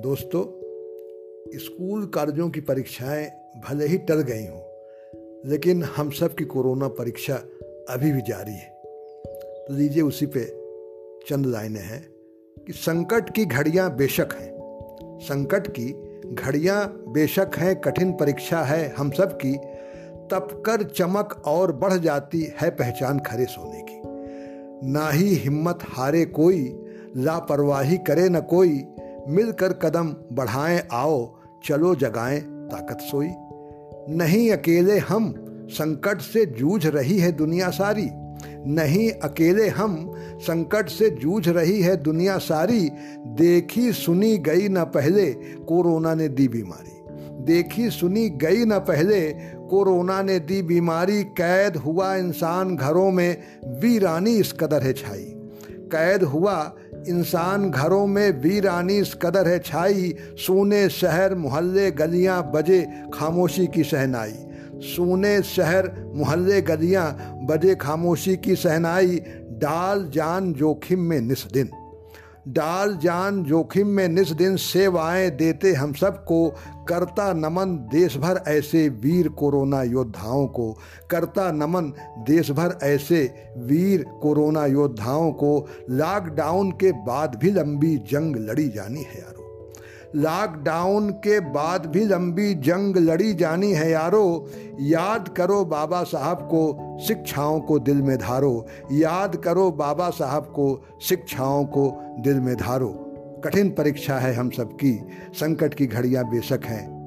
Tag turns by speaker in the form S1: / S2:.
S1: दोस्तों, स्कूल कॉलेजों की परीक्षाएँ भले ही टल गई हों, लेकिन हम सब की कोरोना परीक्षा अभी भी जारी है। तो लीजिए उसी पे चंद लाइनें हैं कि संकट की घड़ियाँ बेशक हैं। संकट की घड़ियाँ बेशक हैं, कठिन परीक्षा है हम सब की। तप कर चमक और बढ़ जाती है पहचान खरे सोने की। ना ही हिम्मत हारे कोई, लापरवाही करे न कोई मिलकर कदम बढ़ाएँ आओ, चलो जगाएँ ताकत सोई। नहीं अकेले हम संकट से जूझ रही है दुनिया सारी। नहीं अकेले हम संकट से जूझ रही है दुनिया सारी। देखी सुनी गई न पहले कोरोना ने दी बीमारी। देखी सुनी गई न पहले कोरोना ने दी बीमारी। कैद हुआ इंसान घरों में, वीरानी इस कदर है छाई। कैद हुआ, इंसान घरों में वीरानी इस कदर है छाई, सोने शहर मोहल्ले गलियाँ बजे खामोशी की सहनाई। सोने शहर मोहल्ले गलियाँ बजे खामोशी की सहनाई, डाल जान जोखिम में निस दिन। डाल जान जोखिम में निस दिन सेवाएँ देते हम सबको। करता नमन देश भर ऐसे वीर कोरोना योद्धाओं को। करता नमन देश भर ऐसे वीर कोरोना योद्धाओं को। लॉकडाउन के बाद भी लंबी जंग लड़ी जानी है यारो। लॉकडाउन के बाद भी लंबी जंग लड़ी जानी है यारो। याद करो बाबा साहब को, शिक्षाओं को दिल में धारो। याद करो बाबा साहब को, शिक्षाओं को दिल में धारो। कठिन परीक्षा है हम सबकी, संकट की घड़ियाँ बेशक हैं।